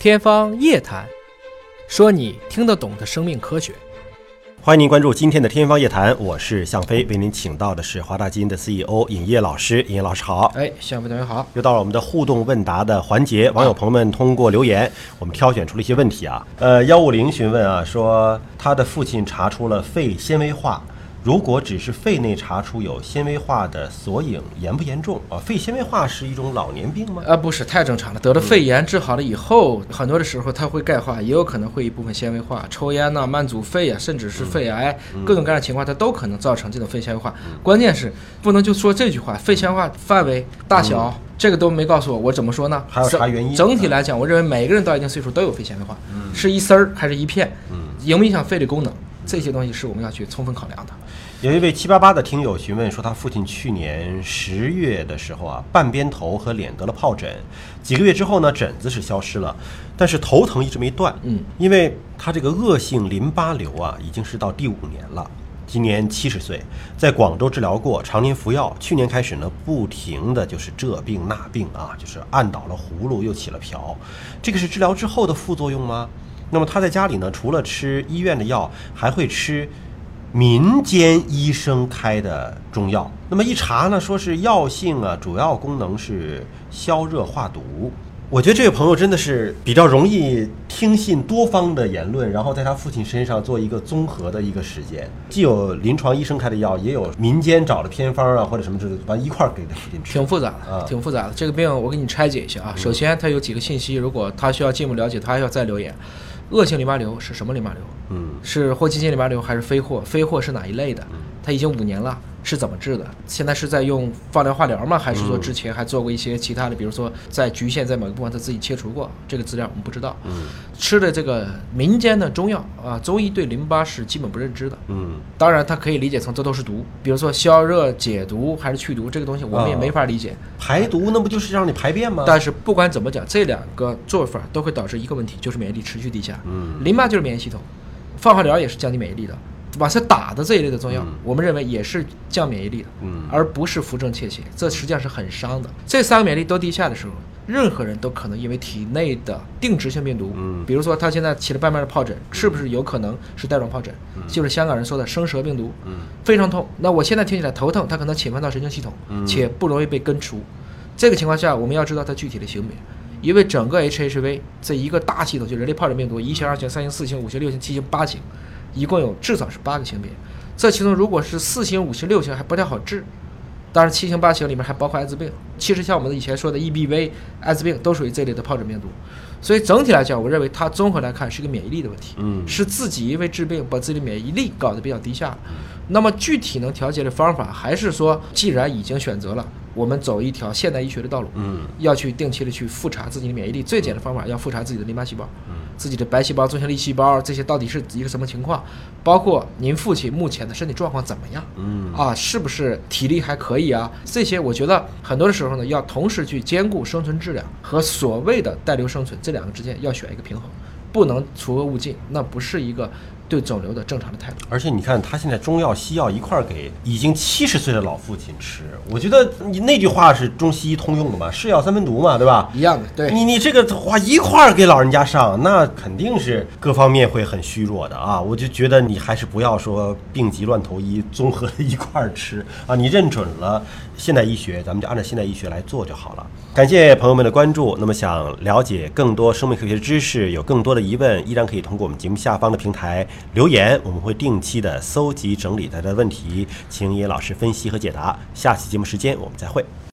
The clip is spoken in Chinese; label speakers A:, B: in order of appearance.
A: 天方夜谭，说你听得懂的生命科学。
B: 欢迎您关注今天的《天方夜谭》，我是向飞，为您请到的是华大基因的 CEO 尹烨老师。尹烨老师好，
A: 哎，向飞同学好。
B: 又到了我们的互动问答的环节，网友朋友们通过留言，我们挑选出了一些问题啊。呃，幺五零询问啊，说他的父亲查出了肺纤维化。如果只是肺内查出有纤维化的索引，严不严重啊？肺纤维化是一种老年病吗？
A: 啊，不是，太正常了。得了肺炎治好了以后，很多的时候它会钙化，也有可能会一部分纤维化。抽烟呐、慢阻肺啊，甚至是肺癌，各种各样的情况，它都可能造成这种肺纤维化。关键是不能就说这句话，肺纤维化范围大小这个都没告诉我，我怎么说呢？
B: 还要查原因。
A: 整体来讲，我认为每个人到一定岁数都有肺纤维化，是一丝儿还是一片，影不影响肺的功能？这些东西是我们要去充分考量的。
B: 有一位七八八的听友询问说，他父亲去年十月的时候啊，半边头和脸得了疱疹，几个月之后呢，疹子是消失了，但是头疼一直没断。
A: 嗯，
B: 因为他这个恶性淋巴瘤啊，已经是到第五年了，今年七十岁，在广州治疗过，常年服药，去年开始呢，不停的就是这病那病啊，就是按倒了葫芦又起了瓢，这个是治疗之后的副作用吗？那么他在家里呢，除了吃医院的药，还会吃民间医生开的中药。那么一查呢，说是药性啊，主要功能是消热化毒。我觉得这位朋友真的是比较容易听信多方的言论，然后在他父亲身上做一个综合的一个实践，既有临床医生开的药，也有民间找的偏方啊，或者什么之类的，完一块儿给他父亲吃。
A: 挺复杂的，啊挺复杂的。这个病我给你拆解一下啊。首先，它有几个信息，如果他需要进一步了解，他还要再留言。恶性淋巴瘤是什么淋巴瘤？
B: 嗯，
A: 是霍奇金淋巴瘤还是非霍？非霍是哪一类的？它已经五年了，是怎么治的？现在是在用放疗、化疗吗？还是说之前还做过一些其他的？比如说在局限在某个部分他自己切除过？这个资料我们不知道。
B: 嗯，
A: 吃的这个民间的中药啊，中医对淋巴是基本不认知的。
B: 嗯，
A: 当然它可以理解成这都是毒，比如说消热解毒还是去毒，这个东西我们也没法理解。
B: 排毒那不就是让你排便吗？
A: 但是不管怎么讲，这两个做法都会导致一个问题，就是免疫力持续低下。
B: 嗯，
A: 淋巴就是免疫系统，放化疗也是降低免疫力的。往下打的这一类的中药，
B: 嗯
A: 我们认为也是降免疫力的，
B: 嗯
A: 而不是扶正祛邪，这实际上是很伤的。这三个免疫力都低下的时候，任何人都可能因为体内的定植性病毒，
B: 嗯
A: 比如说他现在起了半边的疱疹，是不是有可能是带状疱疹？就是香港人说的生蛇病毒，
B: 嗯
A: 非常痛。那我现在听起来头痛，它可能侵犯到神经系统，
B: 嗯
A: 且不容易被根除。这个情况下，我们要知道它具体的型别。因为整个 HHV 这一个大系统，就人类疱疹病毒，一型、二型、三型、四型、五型、六型、七型、八型，一共有至少是八个型别。这其中如果是四型、五型、六型还不太好治，当然七型、八型里面还包括艾滋病。其实像我们以前说的 EBV、艾滋病都属于这类的疱疹病毒。所以整体来讲，我认为它综合来看是一个免疫力的问题，
B: 嗯
A: 是自己因为治病把自己的免疫力搞得比较低下。那么具体能调节的方法，还是说，既然已经选择了，我们走一条现代医学的道路，
B: 嗯
A: 要去定期的去复查自己的免疫力。最简单的方法，要复查自己的淋巴细胞，
B: 嗯
A: 自己的白细胞、中性粒细胞这些到底是一个什么情况，包括您父亲目前的身体状况怎么样。
B: 嗯
A: 啊，是不是体力还可以啊？这些我觉得很多的时候呢，要同时去兼顾生存质量和所谓的带瘤生存这两个之间要选一个平衡，不能除恶务尽，那不是一个对肿瘤的正常的态度。
B: 而且你看，他现在中药、西药一块儿给已经七十岁的老父亲吃，我觉得你那句话是中西医通用的嘛，是药三分毒嘛，对吧？
A: 一样的，对，
B: 你你这个话一块儿给老人家上，那肯定是各方面会很虚弱的啊！我就觉得你还是不要说病急乱投医，综合一块儿吃啊！你认准了现代医学，咱们就按照现代医学来做就好了。感谢朋友们的关注。那么想了解更多生命科学知识，有更多的疑问，依然可以通过我们节目下方的平台留言，我们会定期的搜集整理大家的问题，请叶老师分析和解答。下期节目时间我们再会。